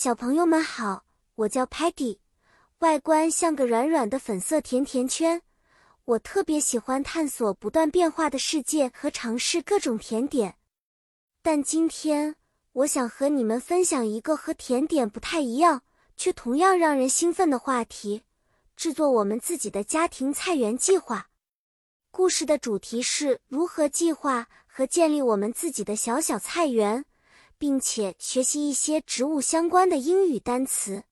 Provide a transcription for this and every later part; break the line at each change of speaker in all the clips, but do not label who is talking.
小朋友们好，我叫 Patty，外观像个软软的粉色甜甜圈。我特别喜欢探索不断变化的世界和尝试各种甜点。但今天我想和你们分享一个和甜点不太一样，却同样让人兴奋的话题：制作我们自己的家庭菜园计划。故事的主题是如何计划和建立我们自己的小小菜园。并且学习一些植物相关的英语单词。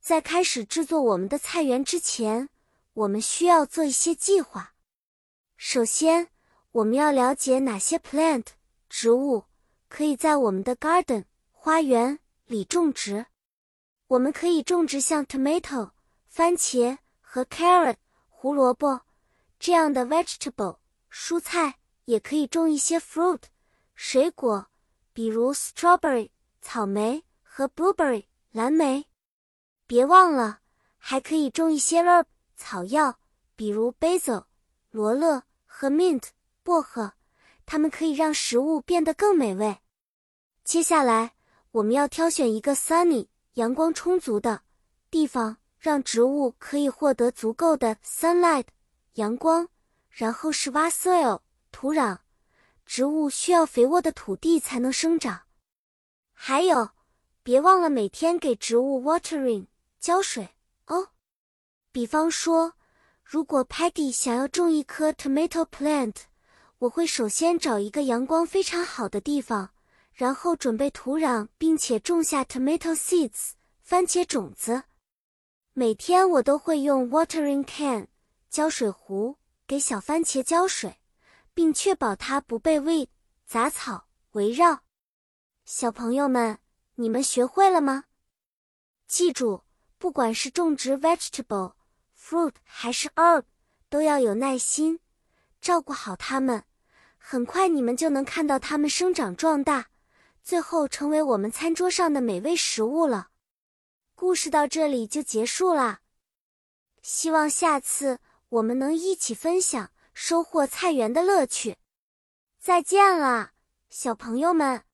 在开始制作我们的菜园之前，我们需要做一些计划。首先，我们要了解哪些 plant 植物可以在我们的 garden 花园里种植。我们可以种植像 tomato 番茄和 carrot 胡萝卜这样的 vegetable 蔬菜，也可以种一些 fruit 水果。比如 strawberry 草莓和 blueberry 蓝莓，别忘了还可以种一些 herb 草药，比如 basil 罗勒和 mint 薄荷，它们可以让食物变得更美味。接下来我们要挑选一个 sunny 阳光充足的地方，让植物可以获得足够的 sunlight 阳光，然后是挖 soil 土壤。植物需要肥沃的土地才能生长，还有，别忘了每天给植物 watering 浇水哦。比方说，如果 Patty 想要种一棵 tomato plant，我会首先找一个阳光非常好的地方，然后准备土壤，并且种下 tomato seeds 番茄种子。每天我都会用 watering can 浇水壶给小番茄浇水。并确保它不被 weed 杂草围绕。小朋友们，你们学会了吗？记住，不管是种植 vegetable、fruit 还是 herb，都要有耐心，照顾好它们。很快你们就能看到它们生长壮大，最后成为我们餐桌上的美味食物了。故事到这里就结束啦。希望下次我们能一起分享。收获菜园的乐趣，再见了，小朋友们。